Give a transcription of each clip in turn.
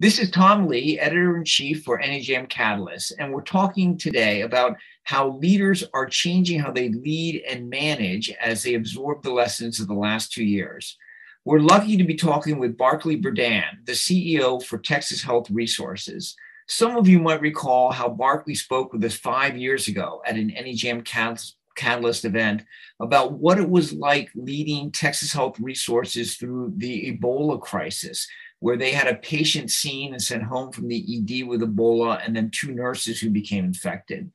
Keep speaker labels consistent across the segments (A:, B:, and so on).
A: This is Tom Lee, editor in chief for NEJM Catalyst, and we're talking today about how leaders are changing how they lead and manage as they absorb the lessons of the last two years. We're lucky to be talking with Barclay Berdan, the CEO for Texas Health Resources. Some of you might recall how Barclay spoke with us five years ago at an NEJM Catalyst event about what it was like leading Texas Health Resources through the Ebola crisis where they had a patient seen and sent home from the ED with Ebola, and then two nurses who became infected.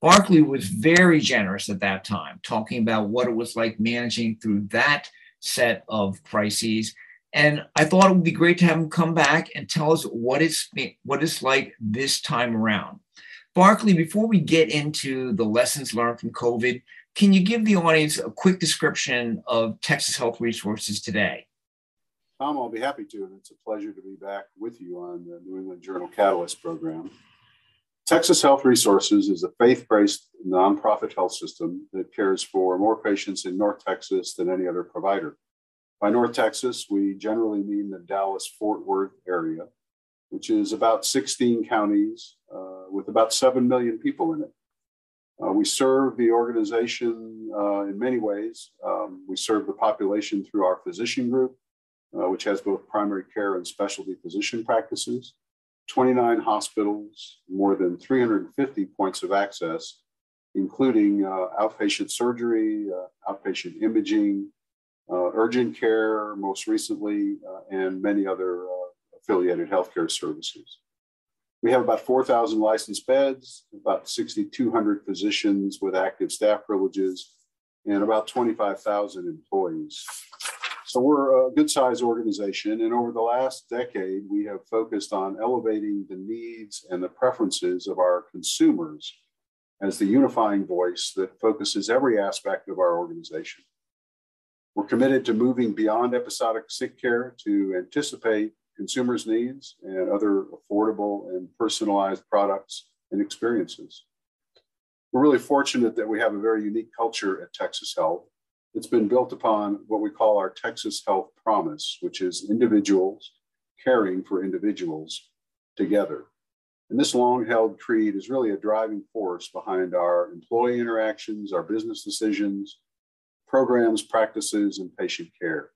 A: Barclay was very generous at that time, talking about what it was like managing through that set of crises. And I thought it would be great to have him come back and tell us what it's what it's like this time around. Barclay, before we get into the lessons learned from COVID, can you give the audience a quick description of Texas Health Resources today?
B: Tom, I'll be happy to, and it's a pleasure to be back with you on the New England Journal Catalyst program. Texas Health Resources is a faith based nonprofit health system that cares for more patients in North Texas than any other provider. By North Texas, we generally mean the Dallas Fort Worth area, which is about 16 counties uh, with about 7 million people in it. Uh, we serve the organization uh, in many ways. Um, we serve the population through our physician group, uh, which has both primary care and specialty physician practices, 29 hospitals, more than 350 points of access, including uh, outpatient surgery, uh, outpatient imaging, uh, urgent care, most recently, uh, and many other uh, affiliated healthcare services. We have about 4,000 licensed beds, about 6,200 physicians with active staff privileges, and about 25,000 employees. So we're a good sized organization. And over the last decade, we have focused on elevating the needs and the preferences of our consumers as the unifying voice that focuses every aspect of our organization. We're committed to moving beyond episodic sick care to anticipate consumers' needs and other affordable and personalized products and experiences. We're really fortunate that we have a very unique culture at Texas Health it's been built upon what we call our Texas Health Promise, which is individuals caring for individuals together. And this long held creed is really a driving force behind our employee interactions, our business decisions, programs, practices, and patient care.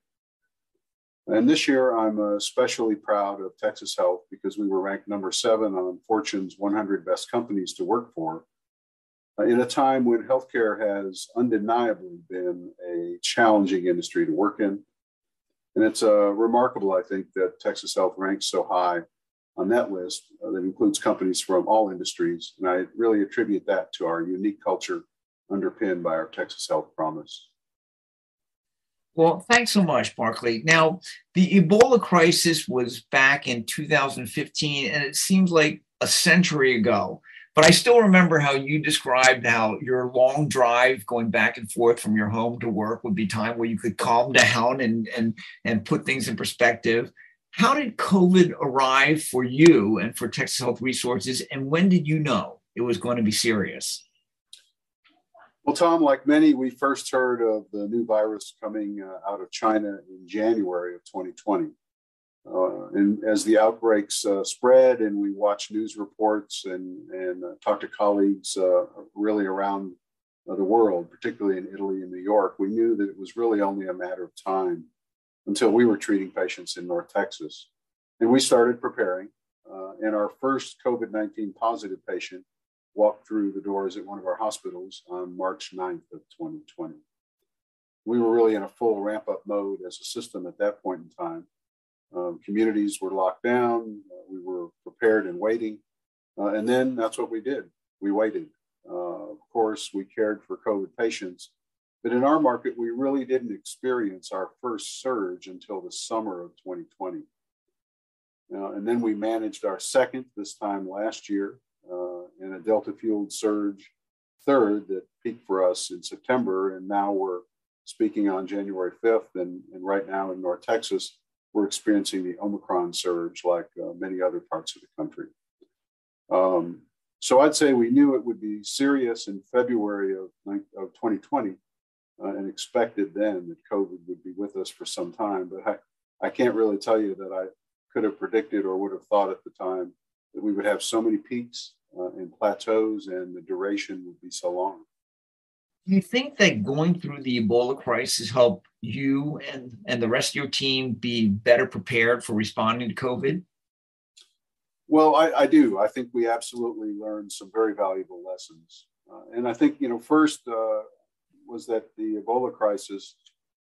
B: And this year, I'm especially proud of Texas Health because we were ranked number seven on Fortune's 100 Best Companies to Work For uh, in a time when healthcare has undeniably been a challenging industry to work in. And it's uh, remarkable, I think, that Texas Health ranks so high on that list uh, that includes companies from all industries. And I really attribute that to our unique culture underpinned by our Texas Health promise.
A: Well, thanks so much, Barclay. Now, the Ebola crisis was back in 2015, and it seems like a century ago. But I still remember how you described how your long drive going back and forth from your home to work would be time where you could calm down and and and put things in perspective. How did COVID arrive for you and for Texas Health Resources, and when did you know it was going to be serious?
B: Well, Tom, like many, we first heard of the new virus coming uh, out of China in January of 2020. Uh, and as the outbreaks uh, spread and we watched news reports and, and uh, talked to colleagues uh, really around uh, the world, particularly in Italy and New York, we knew that it was really only a matter of time until we were treating patients in North Texas. And we started preparing. Uh, and our first COVID 19 positive patient walked through the doors at one of our hospitals on March 9th of 2020. We were really in a full ramp up mode as a system at that point in time. Um, communities were locked down. Uh, we were prepared and waiting. Uh, and then that's what we did. We waited. Uh, of course, we cared for COVID patients. But in our market, we really didn't experience our first surge until the summer of 2020. Uh, and then we managed our second, this time last year, uh, in a Delta fueled surge, third that peaked for us in September. And now we're speaking on January 5th. And, and right now in North Texas, we're experiencing the Omicron surge like uh, many other parts of the country. Um, so I'd say we knew it would be serious in February of, of 2020 uh, and expected then that COVID would be with us for some time. But I, I can't really tell you that I could have predicted or would have thought at the time that we would have so many peaks uh, and plateaus and the duration would be so long.
A: Do you think that going through the Ebola crisis helped you and, and the rest of your team be better prepared for responding to COVID?
B: Well, I, I do. I think we absolutely learned some very valuable lessons. Uh, and I think, you know, first uh, was that the Ebola crisis,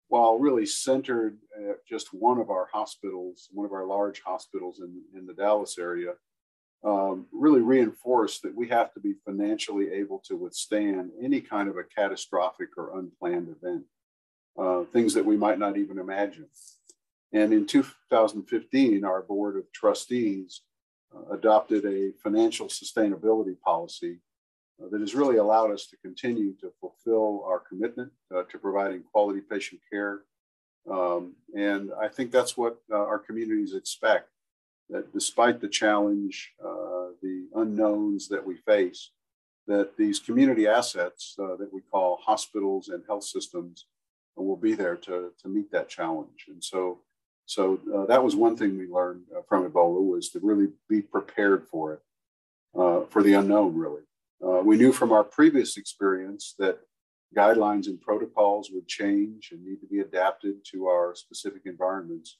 B: while really centered at just one of our hospitals, one of our large hospitals in, in the Dallas area, um, really reinforced that we have to be financially able to withstand any kind of a catastrophic or unplanned event, uh, things that we might not even imagine. And in 2015, our board of trustees uh, adopted a financial sustainability policy uh, that has really allowed us to continue to fulfill our commitment uh, to providing quality patient care. Um, and I think that's what uh, our communities expect that despite the challenge, uh, the unknowns that we face, that these community assets uh, that we call hospitals and health systems will be there to, to meet that challenge. And so, so uh, that was one thing we learned uh, from Ebola was to really be prepared for it, uh, for the unknown, really. Uh, we knew from our previous experience that guidelines and protocols would change and need to be adapted to our specific environments.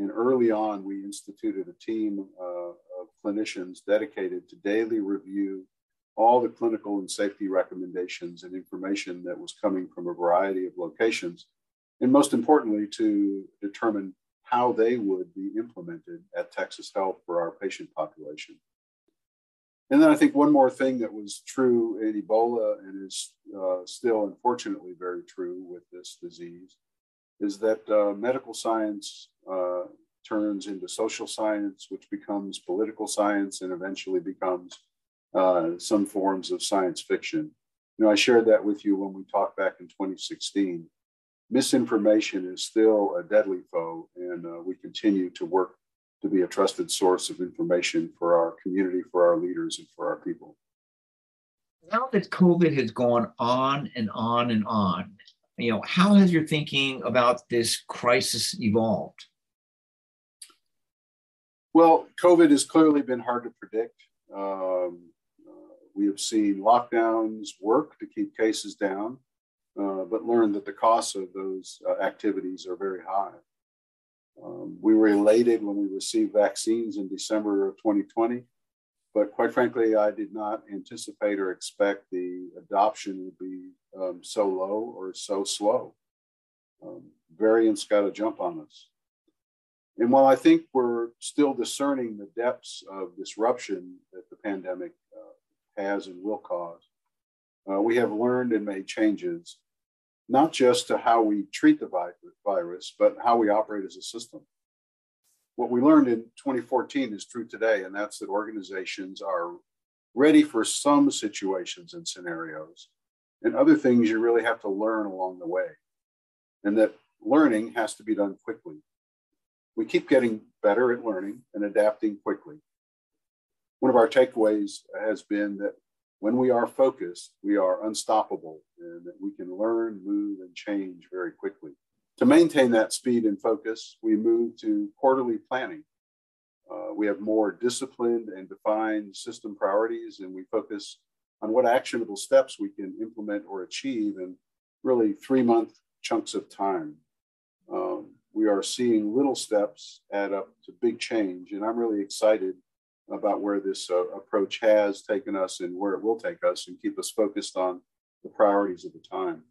B: And early on, we instituted a team uh, of clinicians dedicated to daily review all the clinical and safety recommendations and information that was coming from a variety of locations. And most importantly, to determine how they would be implemented at Texas Health for our patient population. And then I think one more thing that was true in Ebola and is uh, still unfortunately very true with this disease is that uh, medical science uh, turns into social science, which becomes political science and eventually becomes uh, some forms of science fiction. You know, I shared that with you when we talked back in 2016. Misinformation is still a deadly foe, and uh, we continue to work to be a trusted source of information for our community, for our leaders, and for our people.
A: Now that COVID has gone on and on and on, you know, how has your thinking about this crisis evolved?
B: Well, COVID has clearly been hard to predict. Um, uh, we have seen lockdowns work to keep cases down, uh, but learned that the costs of those uh, activities are very high. Um, we were elated when we received vaccines in December of 2020, but quite frankly, I did not anticipate or expect the adoption would be um, so low or so slow. Um, variants got a jump on us. And while I think we're still discerning the depths of disruption that the pandemic uh, has and will cause, uh, we have learned and made changes, not just to how we treat the virus, but how we operate as a system. What we learned in 2014 is true today, and that's that organizations are ready for some situations and scenarios, and other things you really have to learn along the way. And that learning has to be done quickly. We keep getting better at learning and adapting quickly. One of our takeaways has been that when we are focused, we are unstoppable and that we can learn, move, and change very quickly. To maintain that speed and focus, we move to quarterly planning. Uh, we have more disciplined and defined system priorities, and we focus on what actionable steps we can implement or achieve in really three month chunks of time. Um, we are seeing little steps add up to big change, and I'm really excited about where this uh, approach has taken us and where it will take us and keep us focused on the priorities of the time.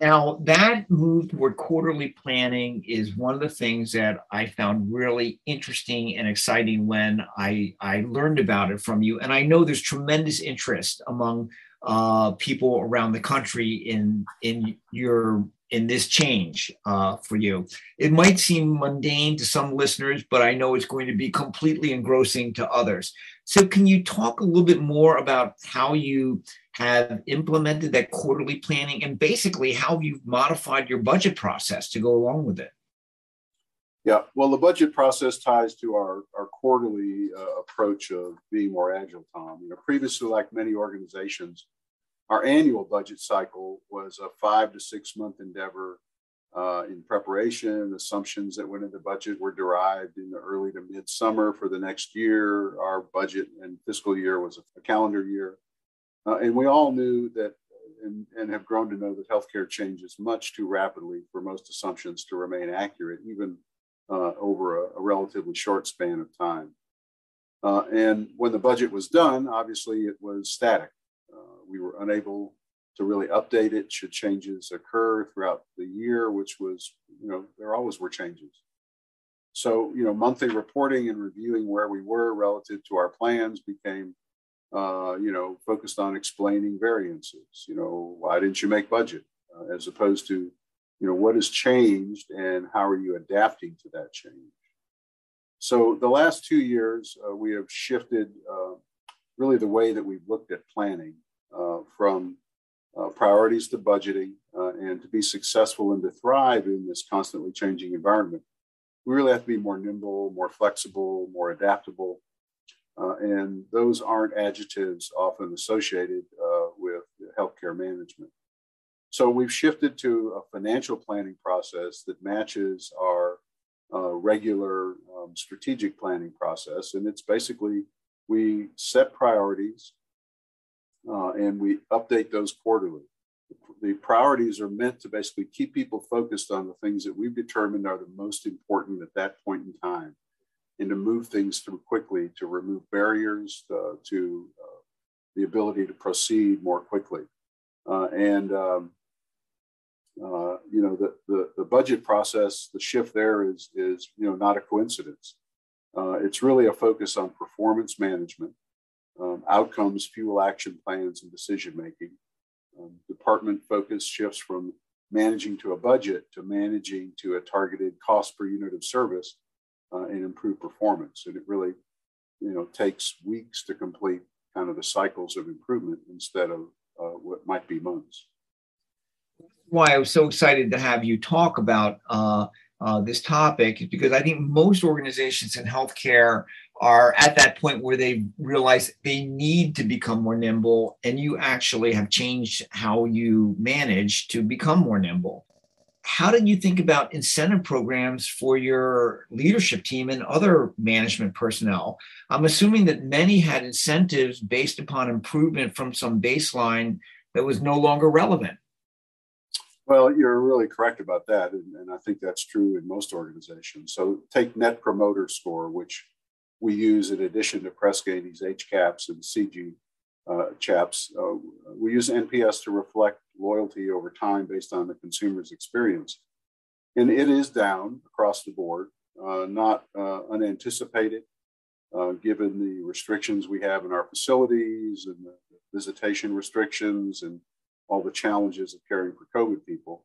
A: Now, that move toward quarterly planning is one of the things that I found really interesting and exciting when I, I learned about it from you. And I know there's tremendous interest among uh, people around the country in, in your in this change uh, for you. It might seem mundane to some listeners, but I know it's going to be completely engrossing to others. So, can you talk a little bit more about how you have implemented that quarterly planning and basically how you've modified your budget process to go along with it?
B: Yeah, well, the budget process ties to our, our quarterly uh, approach of being more agile, Tom. You know, previously, like many organizations, our annual budget cycle was a five to six month endeavor uh, in preparation. Assumptions that went into budget were derived in the early to mid summer for the next year. Our budget and fiscal year was a calendar year. Uh, and we all knew that and, and, have grown to know that healthcare changes much too rapidly for most assumptions to remain accurate, even uh, over a, a, relatively short span of time. Uh, and when the budget was done, obviously it was static. We were unable to really update it should changes occur throughout the year, which was, you know, there always were changes. So, you know, monthly reporting and reviewing where we were relative to our plans became, uh, you know, focused on explaining variances. You know, why didn't you make budget? Uh, as opposed to, you know, what has changed and how are you adapting to that change? So the last two years, uh, we have shifted uh, really the way that we've looked at planning from uh, priorities to budgeting, uh, and to be successful and to thrive in this constantly changing environment, we really have to be more nimble, more flexible, more adaptable. Uh, and those aren't adjectives often associated uh, with healthcare management. So we've shifted to a financial planning process that matches our uh, regular um, strategic planning process. And it's basically we set priorities uh, and we update those quarterly. The priorities are meant to basically keep people focused on the things that we've determined are the most important at that point in time and to move things through quickly to remove barriers uh, to uh, the ability to proceed more quickly. Uh, and um, uh, you know the, the, the budget process, the shift there is is you know not a coincidence. Uh, it's really a focus on performance management um, outcomes, fuel action plans, and decision making. Um, department focus shifts from managing to a budget to managing to a targeted cost per unit of service uh, and improve performance. And it really, you know, takes weeks to complete kind of the cycles of improvement instead of uh, what might be months.
A: Why I was so excited to have you talk about uh, uh this topic is because I think most organizations in healthcare are at that point where they realize they need to become more nimble and you actually have changed how you manage to become more nimble. How did you think about incentive programs for your leadership team and other management personnel? I'm assuming that many had incentives based upon improvement from some baseline that was no longer relevant
B: well, you're really correct about that. And, and, I think that's true in most organizations. So take Net Promoter Score, which we use in addition to Press Ganey's HCAHPS and CG uh, CAHPS, uh, we use NPS to reflect loyalty over time based on the consumer's experience. And it is down across the board, uh, not uh, unanticipated, uh, given the restrictions we have in our facilities and the visitation restrictions and all the challenges of caring for COVID people.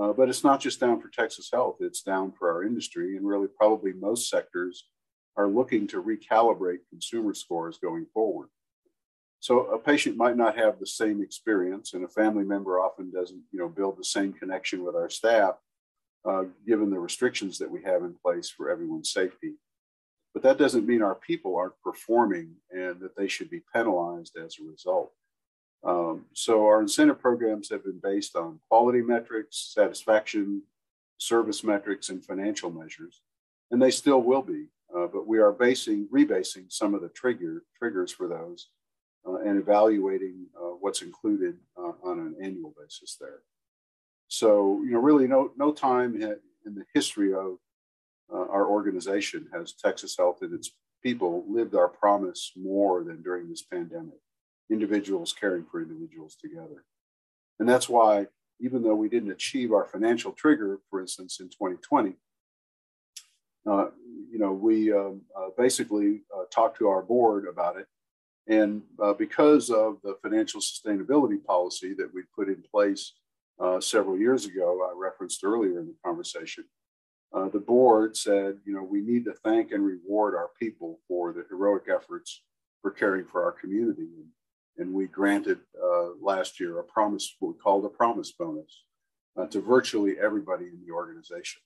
B: Uh, but it's not just down for Texas Health, it's down for our industry and really probably most sectors are looking to recalibrate consumer scores going forward. So a patient might not have the same experience, and a family member often doesn't, you know, build the same connection with our staff, uh, given the restrictions that we have in place for everyone's safety. But that doesn't mean our people aren't performing and that they should be penalized as a result. Um, so our incentive programs have been based on quality metrics, satisfaction, service metrics, and financial measures, and they still will be. Uh, but we are basing, rebasing some of the trigger, triggers for those uh, and evaluating uh, what's included uh, on an annual basis there. So, you know, really no, no time in the history of uh, our organization has Texas Health and its people lived our promise more than during this pandemic, individuals caring for individuals together. And that's why, even though we didn't achieve our financial trigger, for instance, in 2020, uh, you know, we um, uh, basically uh, talked to our board about it. And uh, because of the financial sustainability policy that we put in place uh, several years ago, I referenced earlier in the conversation, uh, the board said, you know, we need to thank and reward our people for the heroic efforts for caring for our community. And, and we granted last year a promise, what we called a promise bonus to virtually everybody in the organization.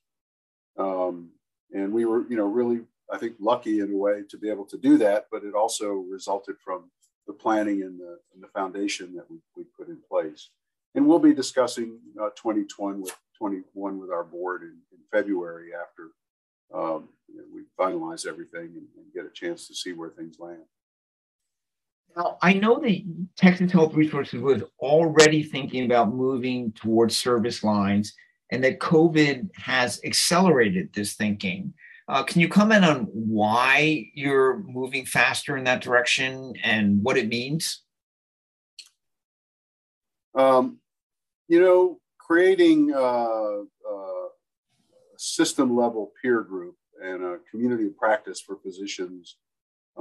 B: Um, and we were, you know, really, I think, lucky in a way to be able to do that. But it also resulted from the planning and the, and the foundation that we, we put in place. And we'll be discussing uh, 2020 with 21 with our board in, in February after um, we finalize everything and, and, get a chance to see where things land.
A: Now, I know that Texas Health Resources was already thinking about moving towards service lines and that COVID has accelerated this thinking. Uh, can you comment on why you're moving faster in that direction and what it means?
B: Um, you know, creating uh, uh, a system level peer group and a community of practice for physicians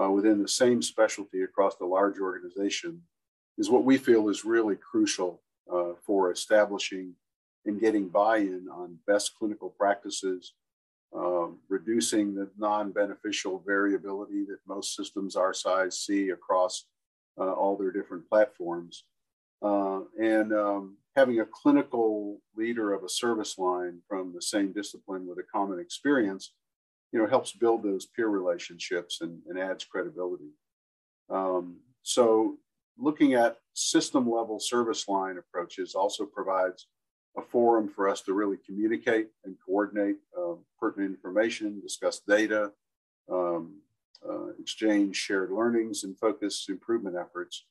B: uh, within the same specialty across the large organization is what we feel is really crucial uh, for establishing and getting buy-in on best clinical practices, um, reducing the non-beneficial variability that most systems our size see across uh, all their different platforms, uh, and um, having a clinical leader of a service line from the same discipline with a common experience, you know, helps build those peer relationships and, and adds credibility. Um, so looking at system level service line approaches also provides a forum for us to really communicate and coordinate uh, pertinent information, discuss data, um, uh, exchange shared learnings, and focus improvement efforts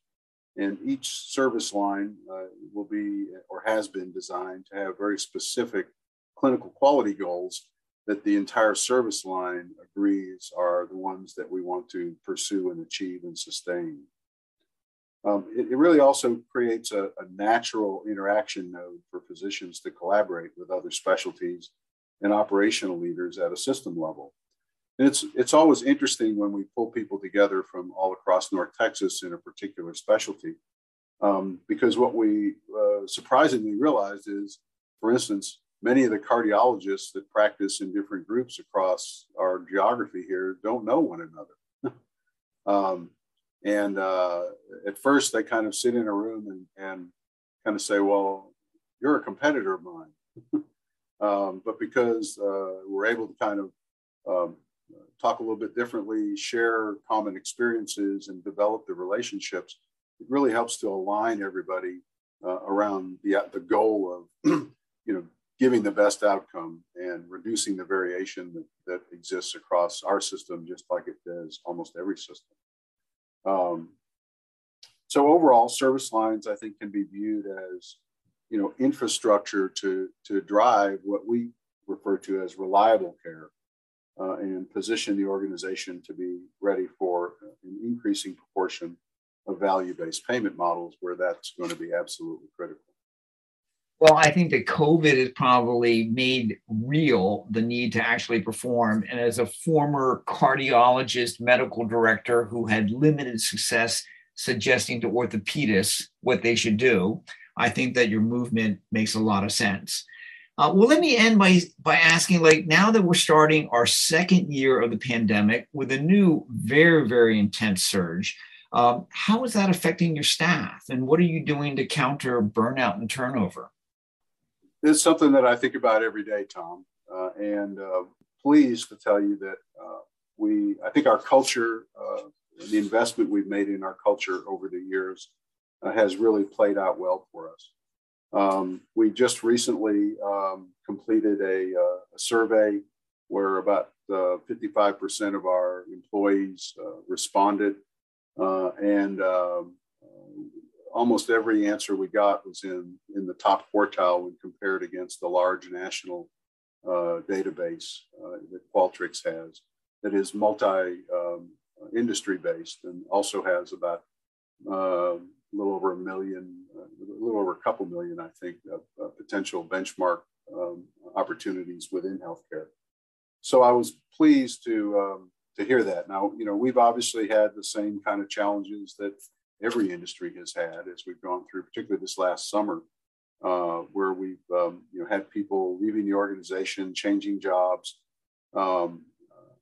B: and each service line uh, will be or has been designed to have very specific clinical quality goals that the entire service line agrees are the ones that we want to pursue and achieve and sustain. Um, it, it, really also creates a, a, natural interaction node for physicians to collaborate with other specialties and operational leaders at a system level. And it's it's always interesting when we pull people together from all across North Texas in a particular specialty, um, because what we uh, surprisingly realized is, for instance, many of the cardiologists that practice in different groups across our geography here don't know one another. um, and uh, at first, they kind of sit in a room and, and kind of say, "Well, you're a competitor of mine." um, but because uh, we're able to kind of um, talk a little bit differently, share common experiences, and develop the relationships, it really helps to align everybody uh, around the, the goal of, you know, giving the best outcome and reducing the variation that, that exists across our system, just like it does almost every system. Um, so overall, service lines, I think, can be viewed as, you know, infrastructure to, to drive what we refer to as reliable care uh, and position the organization to be ready for an increasing proportion of value-based payment models where that's going to be absolutely critical.
A: Well, I think that COVID has probably made real the need to actually perform. And as a former cardiologist, medical director who had limited success suggesting to orthopedists what they should do, I think that your movement makes a lot of sense. Uh, well, let me end by by asking, like, now that we're starting our second year of the pandemic with a new, very, very intense surge, um, how is that affecting your staff, and what are you doing to counter burnout and turnover?
B: It's something that I think about every day, Tom, uh, and uh, pleased to tell you that uh, we, I think, our culture, uh, the investment we've made in our culture over the years, uh, has really played out well for us. Um, we just recently um, completed a, uh, a, survey where about uh, 55% of our employees responded, and um, almost every answer we got was in, in the top quartile when compared against the large national uh, database uh, that Qualtrics has that is multi um, industry based and also has about um, a little over a million, uh, a little over a couple million, I think, of uh, potential benchmark um, opportunities within healthcare. So I was pleased to um, to hear that. Now, you know, we've obviously had the same kind of challenges that every industry has had as we've gone through, particularly this last summer, uh, where we've um, you know had people leaving the organization, changing jobs, um,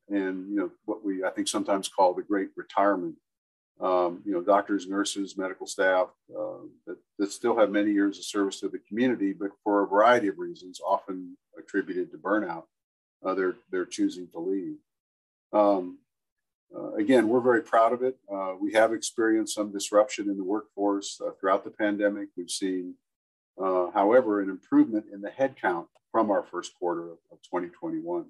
B: and you know what we I think sometimes call the Great Retirement um, you know, doctors, nurses, medical staff uh, that, that still have many years of service to the community, but for a variety of reasons, often attributed to burnout, uh, they're, they're choosing to leave. Um, uh, again, we're very proud of it. Uh, we have experienced some disruption in the workforce uh, throughout the pandemic. We've seen, uh, however, an improvement in the headcount from our first quarter of, of 2021.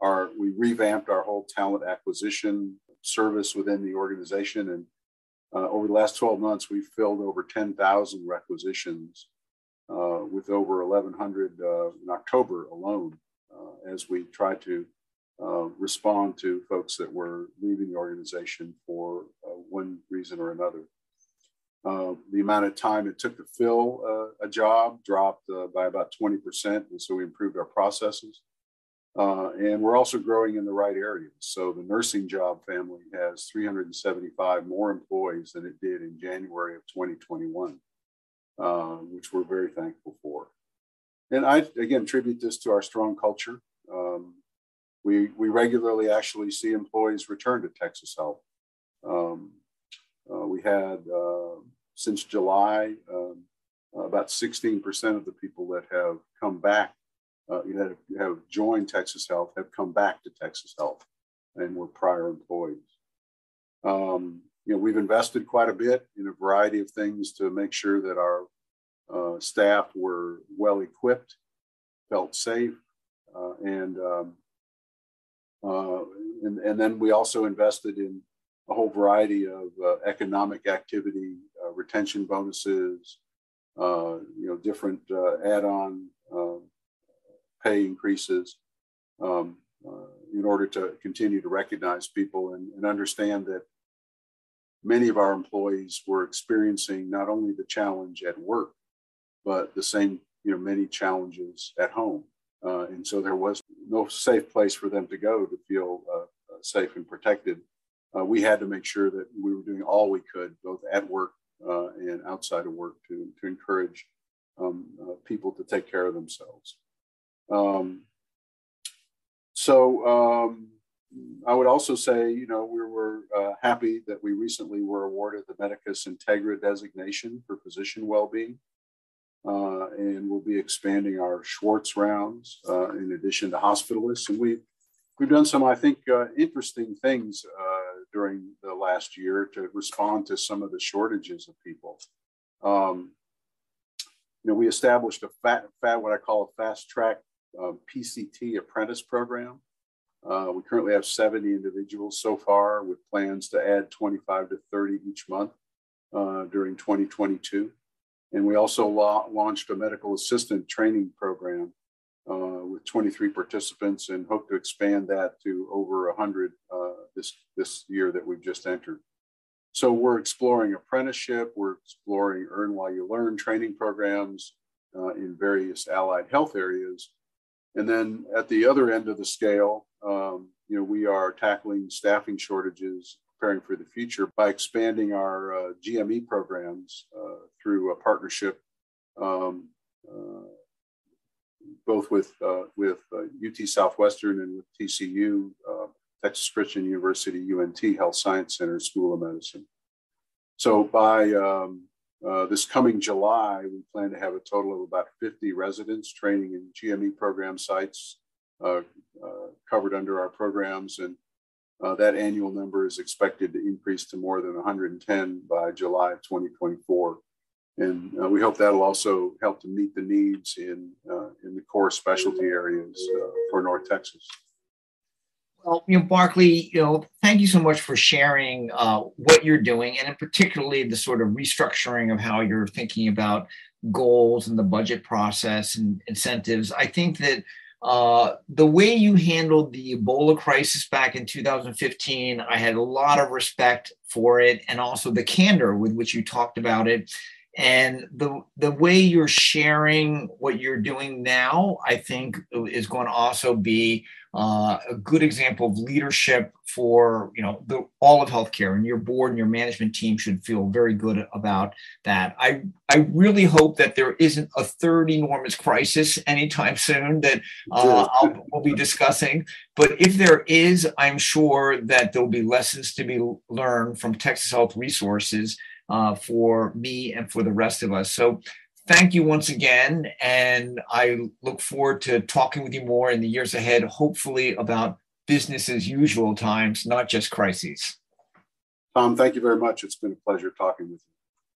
B: Our, we revamped our whole talent acquisition service within the organization. And uh, over the last 12 months, we've filled over 10,000 requisitions with over 1,100 uh, in October alone as we try to uh, respond to folks that were leaving the organization for uh, one reason or another. Uh, the amount of time it took to fill uh, a job dropped uh, by about 20%, and so we improved our processes. Uh, and we're also growing in the right areas. So the nursing job family has 375 more employees than it did in January of 2021, which we're very thankful for. And I, again, attribute this to our strong culture. Um, we, we regularly actually see employees return to Texas Health. Um, uh, we had, uh, since July, um, about 16% of the people that have come back, uh, that have joined Texas Health, have come back to Texas Health and were prior employees. Um, you know, we've invested quite a bit in a variety of things to make sure that our uh, staff were well equipped, felt safe, uh, and um, uh, and, and then we also invested in a whole variety of uh, economic activity, uh, retention bonuses, uh, you know, different uh, add-on pay increases um, in order to continue to recognize people and, and, understand that many of our employees were experiencing not only the challenge at work, but the same, you know, many challenges at home. Uh, and so there was no safe place for them to go to feel uh, uh, safe and protected. Uh, we had to make sure that we were doing all we could, both at work uh, and outside of work, to, to encourage um, uh, people to take care of themselves. Um, so um, I would also say, you know, we were happy that we recently were awarded the Medicus Integra designation for physician well-being. Uh, and we'll be expanding our Schwartz rounds uh, in addition to hospitalists. And we've we've done some, I think, uh, interesting things uh, during the last year to respond to some of the shortages of people. Um, you know, we established a fat, fat, what I call a fast track uh, PCT apprentice program. Uh, we currently have 70 individuals so far with plans to add 25 to 30 each month during 2022. And we also la- launched a medical assistant training program uh, with 23 participants and hope to expand that to over 100 uh, this, this year that we've just entered. So we're exploring apprenticeship, we're exploring earn while you learn training programs uh, in various allied health areas. And then at the other end of the scale, um, you know, we are tackling staffing shortages preparing for the future by expanding our uh, GME programs uh, through a partnership, um, uh, both with uh, with UT uh, Southwestern and with TCU, Texas Christian University, UNT Health Science Center School of Medicine. So by um, this coming July, we plan to have a total of about 50 residents training in GME program sites covered under our programs and uh, that annual number is expected to increase to more than 110 by July of 2024. And uh, we hope that'll also help to meet the needs in, uh, in the core specialty areas uh, for North Texas.
A: Well, you know, Barclay, you know, thank you so much for sharing uh, what you're doing, and in particularly the sort of restructuring of how you're thinking about goals and the budget process and incentives. I think that uh, the way you handled the Ebola crisis back in 2015, I had a lot of respect for it, and also the candor with which you talked about it. And the the way you're sharing what you're doing now, I think, is going to also be uh, a good example of leadership for you know the, all of healthcare and your board and your management team should feel very good about that. I i really hope that there isn't a third enormous crisis anytime soon that uh, I'll, we'll be discussing. But if there is i'm sure that there'll be lessons to be learned from texas health resources uh, for me and for the rest of us. So thank you once again. And I look forward to talking with you more in the years ahead, hopefully about business as usual times, not just crises.
B: Tom, thank you very much. It's been a pleasure talking with you.